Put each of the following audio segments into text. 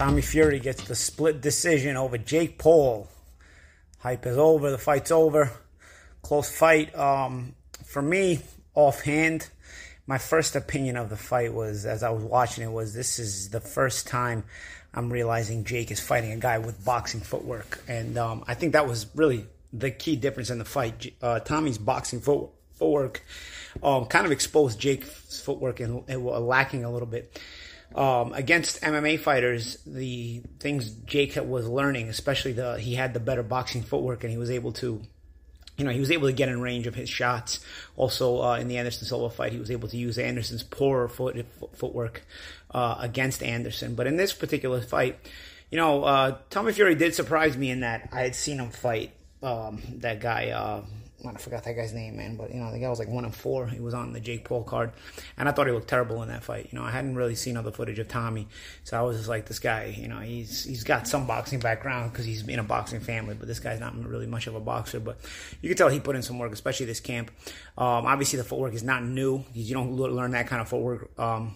Tommy Fury gets the split decision over Jake Paul. Hype is over. The fight's over. Close fight. Um, for me, offhand, my first opinion of the fight was, as I was watching it, was this is the first time I'm realizing Jake is fighting a guy with boxing footwork, and um, I think that was really the key difference in the fight. Uh, Tommy's boxing foot, footwork um, kind of exposed Jake's footwork and, and lacking a little bit. Um, against MMA fighters, the things Jake was learning, especially the he had the better boxing footwork and he was able to, you know, he was able to get in range of his shots. Also, uh, in the Anderson Silva fight, he was able to use Anderson's poorer foot, footwork uh, against Anderson. But in this particular fight, you know, uh, Tommy Fury did surprise me in that I had seen him fight um, that guy. Uh, I forgot that guy's name, man. But you know, the guy was like one and four. He was on the Jake Paul card, and I thought he looked terrible in that fight. You know, I hadn't really seen other footage of Tommy, so I was just like, this guy, you know, he's he's got some boxing background because he's in a boxing family, but this guy's not really much of a boxer. But you can tell he put in some work, especially this camp. Um, obviously, the footwork is not new. You don't learn that kind of footwork. Um,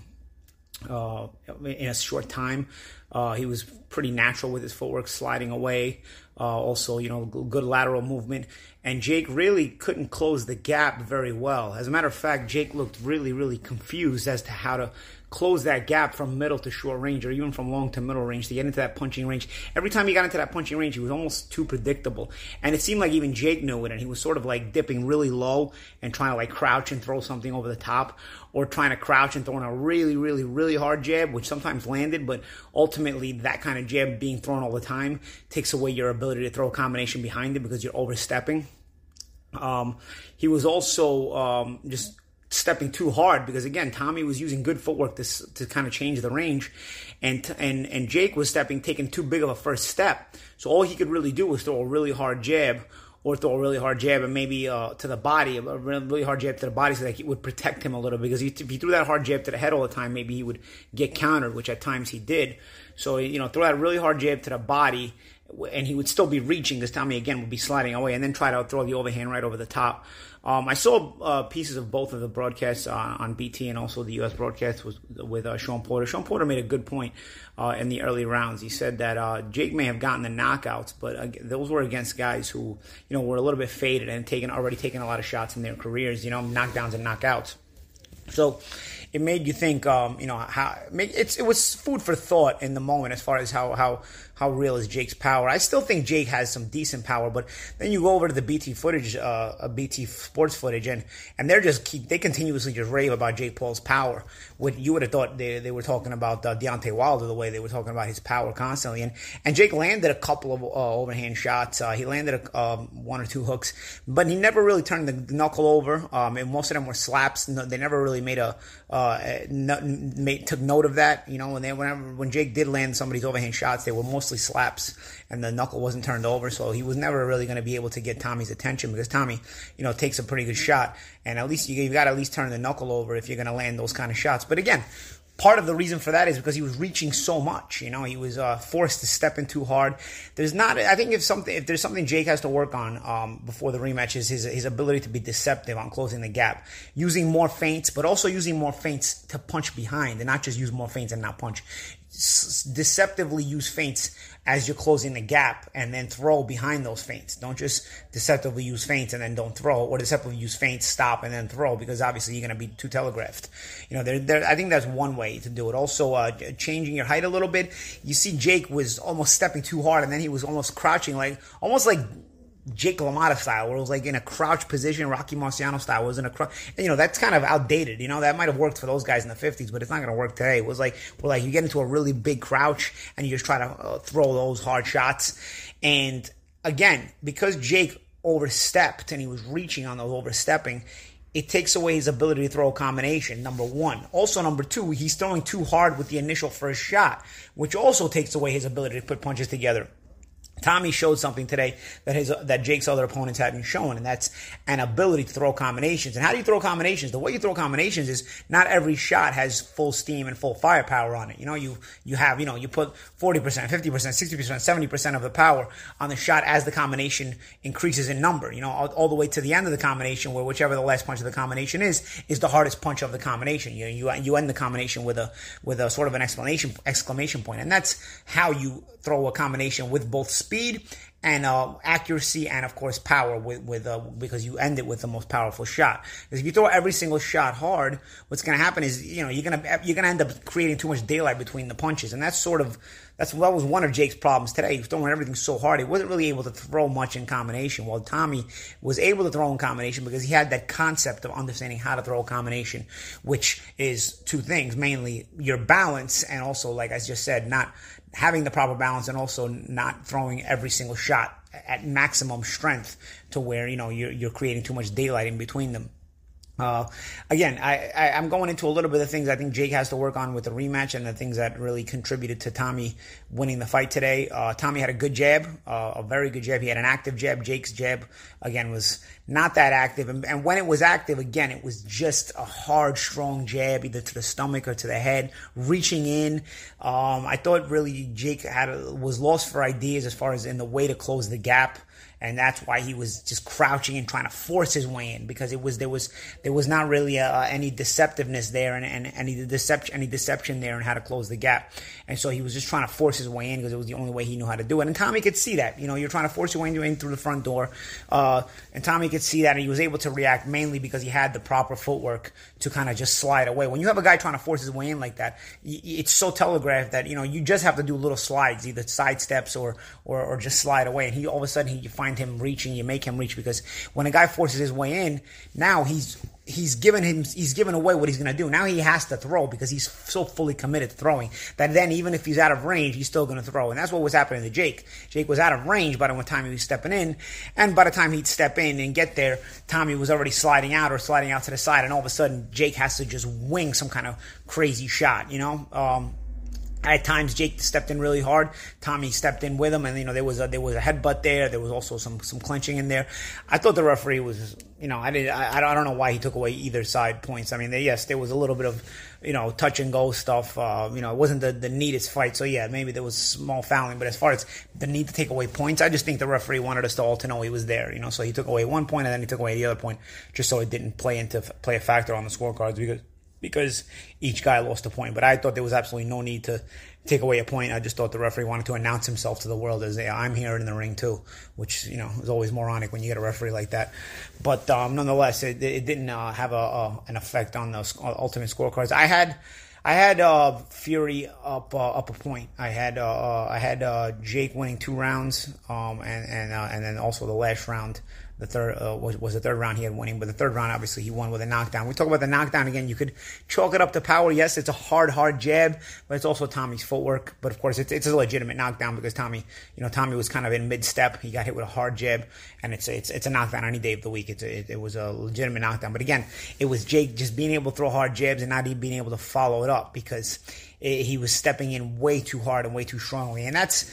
uh, in a short time. Uh, he was pretty natural with his footwork, sliding away. Uh, also, you know, good lateral movement. And Jake really couldn't close the gap very well. As a matter of fact, Jake looked really, really confused as to how to close that gap from middle to short range or even from long to middle range to get into that punching range. Every time he got into that punching range, he was almost too predictable. And it seemed like even Jake knew it and he was sort of like dipping really low and trying to like crouch and throw something over the top or trying to crouch and throwing a really, really, really hard jab, which sometimes landed, but ultimately that kind of jab being thrown all the time takes away your ability to throw a combination behind it because you're overstepping. Um, he was also um, just stepping too hard because again, Tommy was using good footwork to to kind of change the range, and and and Jake was stepping taking too big of a first step. So all he could really do was throw a really hard jab or throw a really hard jab and maybe uh, to the body, a really hard jab to the body, so that it would protect him a little. Because if he threw that hard jab to the head all the time, maybe he would get countered, which at times he did. So you know, throw that really hard jab to the body, and he would still be reaching because Tommy again would be sliding away, and then try to throw the overhand right over the top. Um, I saw uh, pieces of both of the broadcasts uh, on BT and also the U.S. broadcast was with uh, Shawn Porter. Shawn Porter made a good point uh, in the early rounds. He said that uh, Jake may have gotten the knockouts, but those were against guys who you know were a little bit faded and taken already taken a lot of shots in their careers. You know, knockdowns and knockouts. So it made you think, um, you know, how it's it was food for thought in the moment as far as how how how real is Jake's power. I still think Jake has some decent power, but then you go over to the BT footage, uh, BT sports footage, and and they're just keep, they continuously just rave about Jake Paul's power. What you would have thought they, they were talking about uh, Deontay Wilder the way they were talking about his power constantly, and and Jake landed a couple of uh, overhand shots. Uh, he landed a, um, one or two hooks, but he never really turned the knuckle over. Um, and most of them were slaps. No, they never really made a uh, made, took note of that. You know, and then whenever when Jake did land somebody's overhand shots, they were mostly slaps, and the knuckle wasn't turned over, so he was never really going to be able to get Tommy's attention because Tommy, you know, takes a pretty good shot, and at least you, you got to at least turn the knuckle over if you're going to land those kind of shots. But again, part of the reason for that is because he was reaching so much. You know, he was uh, forced to step in too hard. There's not. I think if something, if there's something Jake has to work on um, before the rematch is his his ability to be deceptive on closing the gap, using more feints, but also using more feints to punch behind, and not just use more feints and not punch deceptively use feints as you're closing the gap and then throw behind those feints. Don't just deceptively use feints and then don't throw, or deceptively use feints, stop, and then throw because obviously you're going to be too telegraphed. You know, there, there, I think that's one way to do it. Also, uh, changing your height a little bit. You see, Jake was almost stepping too hard and then he was almost crouching, like almost like Jake LaMotta style, where it was like in a crouch position, Rocky Marciano style was in a crouch. And, you know, that's kind of outdated. You know, that might have worked for those guys in the 50s, but it's not going to work today. It was like, well, like you get into a really big crouch and you just try to uh, throw those hard shots. And again, because Jake overstepped and he was reaching on those overstepping, it takes away his ability to throw a combination, number one. Also, number two, he's throwing too hard with the initial first shot, which also takes away his ability to put punches together. Tommy showed something today that his that Jake's other opponents haven't shown, and that's an ability to throw combinations. And how do you throw combinations? The way you throw combinations is not every shot has full steam and full firepower on it. You know, you you have you know you put forty percent, fifty percent, sixty percent, seventy percent of the power on the shot as the combination increases in number. You know, all, all, the way to the end of the combination, where whichever the last punch of the combination is is the hardest punch of the combination. You you you end the combination with a with a sort of an exclamation exclamation point, and that's how you throw a combination with both speed and uh, accuracy and of course power with, with uh, because you end it with the most powerful shot. Because if you throw every single shot hard, what's going to happen is you know you're gonna you're gonna end up creating too much daylight between the punches, and that's sort of that's that was one of Jake's problems today. He was throwing everything so hard, he wasn't really able to throw much in combination. While Tommy was able to throw in combination because he had that concept of understanding how to throw a combination, which is two things: mainly your balance, and also, like I just said, not having the proper balance and also not throwing every single shot at maximum strength to where you know you're, you're creating too much daylight in between them. Uh, again, I, I, am going into a little bit of things I think Jake has to work on with the rematch and the things that really contributed to Tommy winning the fight today. Uh, Tommy had a good jab, uh, a very good jab. He had an active jab. Jake's jab, again, was not that active. And, and, when it was active, again, it was just a hard, strong jab, either to the stomach or to the head, reaching in. Um, I thought really Jake had a, was lost for ideas as far as in the way to close the gap and that's why he was just crouching and trying to force his way in because it was there was there was not really uh, any deceptiveness there and, and any deception any deception there and how to close the gap. And so he was just trying to force his way in because it was the only way he knew how to do it. And Tommy could see that. You know you're trying to force your way in through the front door. Uh, and Tommy could see that and he was able to react mainly because he had the proper footwork to kind of just slide away. When you have a guy trying to force his way in like that it's so telegraphed that you know you just have to do little slides either side steps or or, or just slide away. And he all of a sudden he finds him reaching, you make him reach because when a guy forces his way in, now he's he's given him he's given away what he's going to do. Now he has to throw because he's so fully committed to throwing that then even if he's out of range, he's still going to throw. And that's what was happening to Jake. Jake was out of range by the time he was stepping in, and by the time he'd step in and get there, Tommy was already sliding out or sliding out to the side, and all of a sudden Jake has to just wing some kind of crazy shot, you know. Um, at times, Jake stepped in really hard. Tommy stepped in with him, and you know there was a there was a headbutt there. There was also some some clenching in there. I thought the referee was, you know, I did I, I don't know why he took away either side points. I mean, they, yes, there was a little bit of, you know, touch and go stuff. Uh, you know, it wasn't the the neatest fight, so yeah, maybe there was small fouling. But as far as the need to take away points, I just think the referee wanted us to all to know he was there. You know, so he took away one point and then he took away the other point, just so it didn't play into play a factor on the scorecards because because each guy lost a point. But I thought there was absolutely no need to take away a point. I just thought the referee wanted to announce himself to the world as I'm here in the ring too, which you know is always moronic when you get a referee like that. But um, nonetheless, it, it didn't uh, have a, a, an effect on the ultimate scorecards. I had. I had uh, Fury up uh, up a point. I had uh, uh I had uh, Jake winning two rounds, um, and and uh, and then also the last round the third uh, was, was the third round he had winning, but the third round obviously he won with a knockdown. We talk about the knockdown again. You could chalk it up to power. Yes, it's a hard, hard jab, but it's also Tommy's footwork. But of course, it's, it's a legitimate knockdown because Tommy, you know, Tommy was kind of in mid step. He got hit with a hard jab, and it's it's it's a knockdown any day of the week. It's a, it, it was a legitimate knockdown. But again, it was Jake just being able to throw hard jabs and not even being able to follow it up because it, he was stepping in way too hard and way too strongly, and that's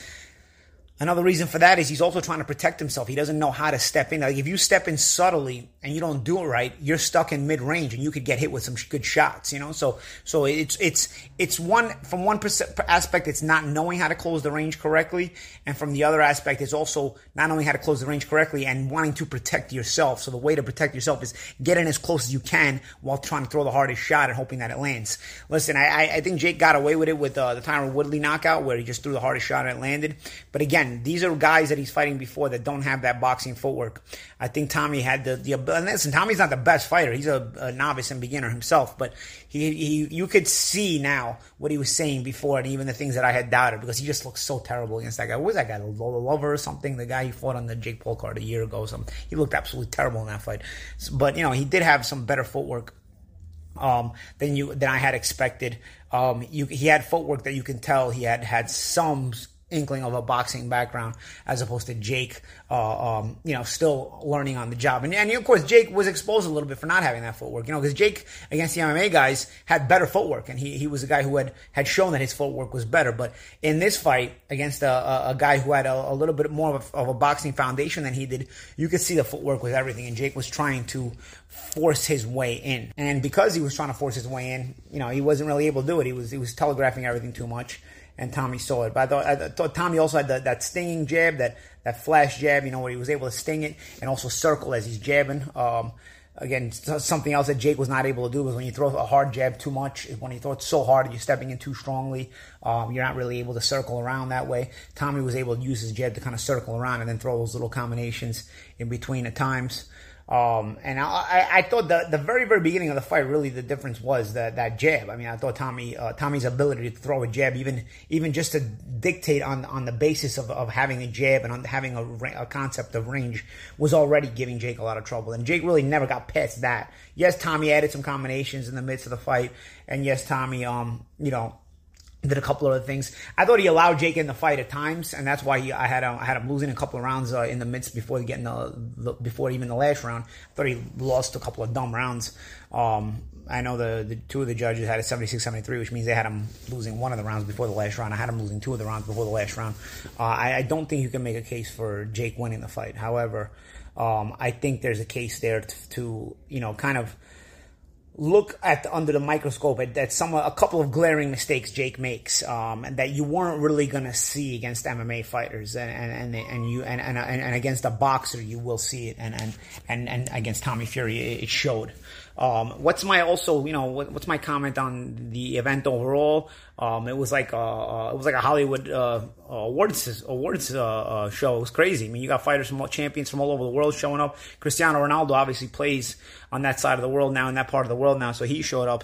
Another reason for that is he's also trying to protect himself. He doesn't know how to step in. Like if you step in subtly and you don't do it right, you're stuck in mid range and you could get hit with some good shots. You know, so so it's it's it's one from one aspect, it's not knowing how to close the range correctly, and from the other aspect, it's also not knowing how to close the range correctly and wanting to protect yourself. So the way to protect yourself is get in as close as you can while trying to throw the hardest shot and hoping that it lands. Listen, I I think Jake got away with it with uh, the Tyron Woodley knockout where he just threw the hardest shot and it landed. But again these are guys that he's fighting before that don't have that boxing footwork. I think Tommy had the, the and listen, Tommy's not the best fighter. He's a, a, novice and beginner himself, but he, he, you could see now what he was saying before and even the things that I had doubted because he just looks so terrible against that guy. What was that guy, Lola Lover or something? The guy he fought on the Jake Paul card a year ago. Some he looked absolutely terrible in that fight. But you know, he did have some better footwork um, than you than I had expected. Um, you, he had footwork that you can tell he had had some inkling of a boxing background as opposed to Jake, uh, um, you know, still learning on the job. And, and of course, Jake was exposed a little bit for not having that footwork, you know, because Jake against the MMA guys had better footwork, and he, he was a guy who had, had shown that his footwork was better. But in this fight against a, a, a guy who had a, a, little bit more of a, of a boxing foundation than he did, you could see the footwork was everything, and Jake was trying to force his way in. And because he was trying to force his way in, you know, he wasn't really able to do it. He was he was telegraphing everything too much, and Tommy saw it. But I thought, I thought Tommy also had the, that stinging jab, that that flash jab, you know, where he was able to sting it and also circle as he's jabbing. Um, again, something else that Jake was not able to do was when you throw a hard jab too much, when you throw it so hard, and you're stepping in too strongly, um, you're not really able to circle around that way. Tommy was able to use his jab to kind of circle around and then throw those little combinations in between at times. Um, and I, I, thought the, the very, very beginning of the fight, really the difference was that, that jab. I mean, I thought Tommy, uh, Tommy's ability to throw a jab, even, even just to dictate on, on the basis of, of having a jab and on having a, a concept of range was already giving Jake a lot of trouble. And Jake really never got past that. Yes, Tommy added some combinations in the midst of the fight. And yes, Tommy, um, you know, did a couple of other things. I thought he allowed Jake in the fight at times, and that's why he, I had him, I had him losing a couple of rounds uh, in the midst before getting the, the, before even the last round. I thought he lost a couple of dumb rounds. Um, I know the, the two of the judges had a 76-73, which means they had him losing one of the rounds before the last round. I had him losing two of the rounds before the last round. Uh, I, I, don't think you can make a case for Jake winning the fight. However, um, I think there's a case there to, to you know kind of look at under the microscope at, at some a couple of glaring mistakes Jake makes, um, and that you weren't really gonna see against MMA fighters, and and and, and you and, and and against a boxer you will see it, and and and, and against Tommy Fury it showed. Um, what's my also, you know, what, what's my comment on the event overall? Um, it was like a, uh, it was like a Hollywood uh, awards awards uh, uh, show. It was crazy. I mean, you got fighters from champions from all over the world showing up. Cristiano Ronaldo obviously plays on that side of the world now, in that part of the world now, so he showed up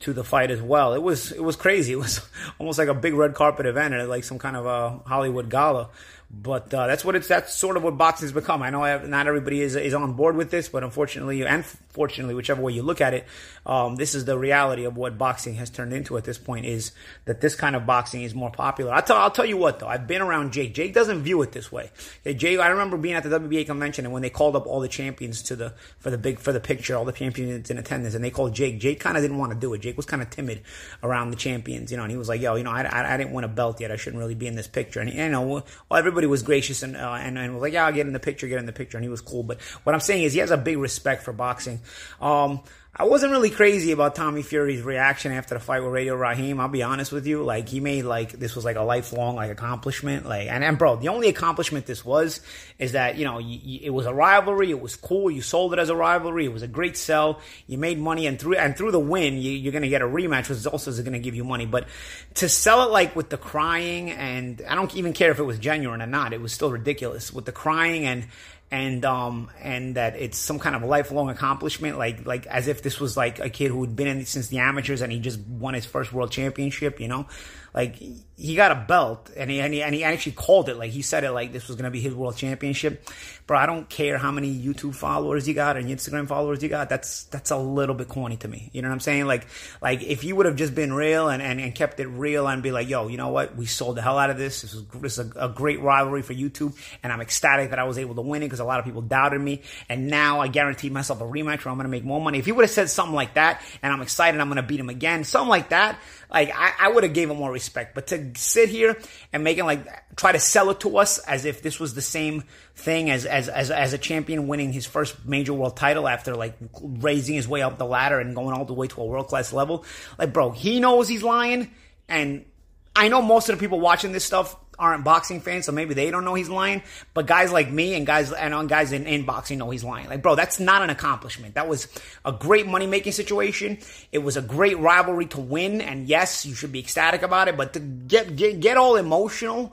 to the fight as well. It was it was crazy. It was almost like a big red carpet event, and like some kind of a Hollywood gala. But uh, that's what it's. That's sort of what boxing has become. I know not everybody is is on board with this, but unfortunately, and fortunately, whichever way you look at it, um, this is the reality of what boxing has turned into at this point. Is that this kind of boxing is more popular? I'll tell. I'll tell you what though. I've been around Jake. Jake doesn't view it this way. Okay, Jake. I remember being at the WBA convention and when they called up all the champions to the for the big for the picture, all the champions in attendance, and they called Jake. Jake kind of didn't want to do it. Jake was kind of timid around the champions, you know, and he was like, "Yo, you know, I, I, I didn't want a belt yet. I shouldn't really be in this picture." And you know, well, everybody was gracious and uh, and, and was like, yeah, I'll get in the picture, get in the picture, and he was cool. But what I'm saying is, he has a big respect for boxing. Um, I wasn't really crazy about Tommy Fury's reaction after the fight with Radio Raheem. I'll be honest with you. Like he made like this was like a lifelong like accomplishment. Like and, and bro, the only accomplishment this was is that you know it was a rivalry. It was cool. You sold it as a rivalry. It was a great sell. You made money and through and through the win, you, are gonna get a rematch, which also is gonna give you money. But to sell it like with the crying and I don't even care if it was genuine or not. It was still ridiculous with the crying and and um and that it's some kind of lifelong accomplishment like like as if this was like a kid who had been in since the amateurs and he just won his first world championship you know like he got a belt and he, and he, and he actually called it. Like he said it like this was going to be his world championship. Bro i don't care how many youtube followers you got and instagram followers you got. That's that's a little bit corny to me. You know what i'm saying? Like like if you would have just been real and, and, and kept it real and be like yo you know what? We sold the hell out of this. This is, this is a, a great rivalry for youtube. And i'm ecstatic that i was able to win it because a lot of people doubted me. And now i guarantee myself a rematch where i'm going to make more money. If he would have said something like that and i'm excited i'm going to beat him again something like that like I, I would have gave him more respect, but to sit here and make him like try to sell it to us as if this was the same thing as as as, as a champion winning his first major world title after like raising his way up the ladder and going all the way to a world class level. Like, bro, he knows he's lying, and I know most of the people watching this stuff aren't boxing fans, so maybe they don't know he's lying. But guys like me and guys and guys in, in boxing know he's lying. Like, bro, that's not an accomplishment. That was a great money making situation. It was a great rivalry to win, and yes, you should be ecstatic about it. But to get get, get all emotional.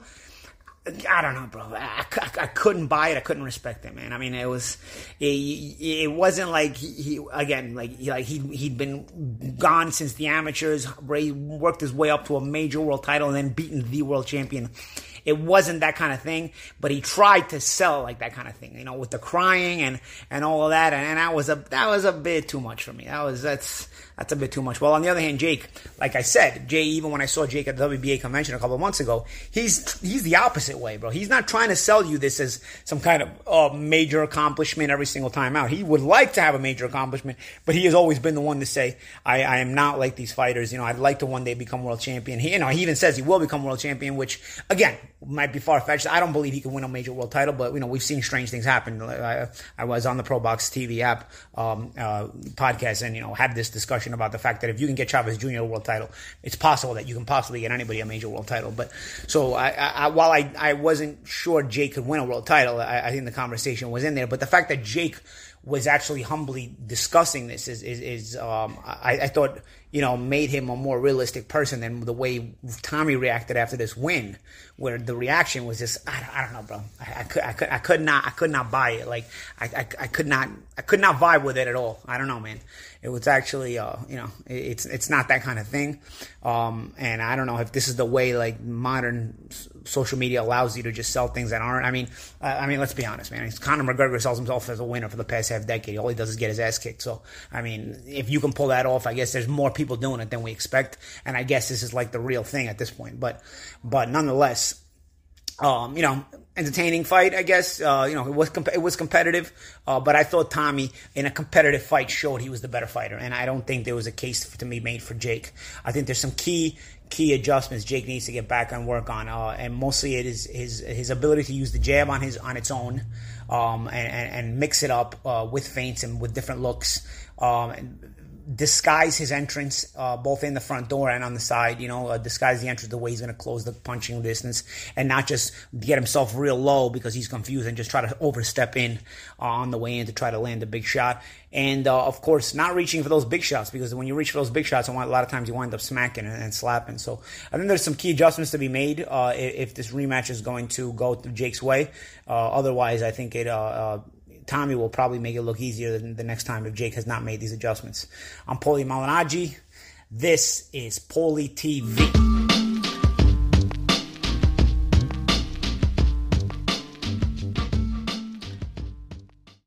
I don't know, bro. I, I, I, couldn't buy it. I couldn't respect it, man. I mean, it was, it, it wasn't like he, he again, like he, like he he'd been gone since the amateurs, Where he worked his way up to a major world title, and then beaten the world champion it wasn't that kind of thing, but he tried to sell like that kind of thing, you know, with the crying and, and all of that. And, and that was a, that was a bit too much for me. That was, that's, that's a bit too much. Well, on the other hand, Jake, like I said, Jay, even when I saw Jake at the WBA convention a couple months ago, he's he's the opposite way, bro. He's not trying to sell you this as some kind of uh, major accomplishment every single time out. He would like to have a major accomplishment, but he has always been the one to say, I, I am not like these fighters. You know, I'd like to one day become world champion. He, you know, he even says he will become world champion, which again might be far fetched. I don't believe he can win a major world title, but you know, we've seen strange things happen. I, I was on the Pro Box TV app um, uh, podcast, and you know, had this discussion about the fact that if you can get Chavez Jr. a world title, it's possible that you can possibly get anybody a major world title. But so I, I, while I, I wasn't sure Jake could win a world title, I, think the conversation was in there. But the fact that Jake was actually humbly discussing this is is, is um, I, thought you know made him a more realistic person than the way Tommy reacted after this win, where the reaction was just I, don't, I don't know, bro. I, I, could I could I could not I could not buy it. Like I, I, I could not I could not vibe with it at all. I don't know, man. It was actually uh, you know it's it's not that kind of thing, um, and I don't know if this is the way like modern social media allows you to just sell things that aren't. I mean, uh, I mean, let's be honest, man. Conor McGregor sells himself as a winner for the past half decade. All he does is get his ass kicked. So, I mean, if you can pull that off, I guess there's more people doing it than we expect. And I guess this is like the real thing at this point. But, but nonetheless, um, you know, entertaining fight, I guess. Uh, you know, it was comp- it was competitive, uh, but I thought Tommy in a competitive fight showed he was the better fighter, and I don't think there was a case to be made for Jake. I think there's some key key adjustments Jake needs to get back on work on, uh, and mostly it is his his ability to use the jab on his on its own, um, and, and, and mix it up uh, with feints and with different looks. Um, disguise his entrance uh, both in the front door and on the side. You know, uh, disguise the entrance the way he's going to close the punching distance, and not just get himself real low because he's confused and just try to overstep in uh, on the way in to try to land a big shot. And uh, of course, not reaching for those big shots because when you reach for those big shots, a lot of times you wind up smacking and, and slapping. So I think there's some key adjustments to be made uh, if this rematch is going to go Jake's way. Uh, otherwise, I think it Tommy will probably make it look easier than the next time if Jake has not made these adjustments. I'm Paulie Malignaggi. This is Paulie TV.